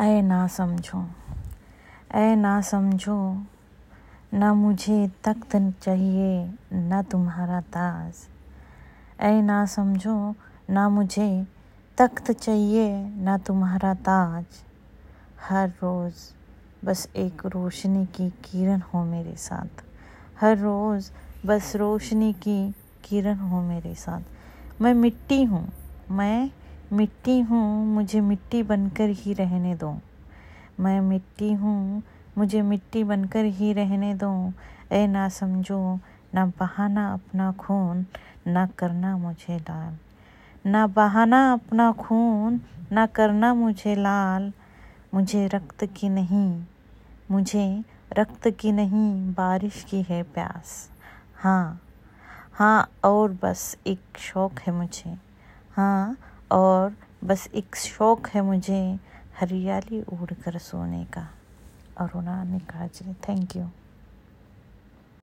ऐ ना समझो, ऐ ना समझो, ना मुझे तख्त चाहिए, ना तुम्हारा ताज। ऐ ना समझो, ना मुझे तख्त चाहिए, ना तुम्हारा ताज। हर रोज़ बस एक रोशनी की किरण हो मेरे साथ। हर रोज़ बस रोशनी की किरण हो मेरे साथ। मैं मिट्टी हूँ, मैं मिट्टी हूँ, मुझे मिट्टी बनकर ही रहने दो। मैं मिट्टी हूँ, मुझे मिट्टी बनकर ही रहने दो। ए, ना समझो, ना बहाना अपना खून, ना करना मुझे लाल। ना बहाना अपना खून, ना करना मुझे लाल। मुझे रक्त की नहीं, मुझे रक्त की नहीं, बारिश की है प्यास। हाँ हाँ और बस एक शौक़ है मुझे। हाँ और बस एक शौक़ है मुझे हरियाली उड़ कर सोने का। Aruna निकाजी thank you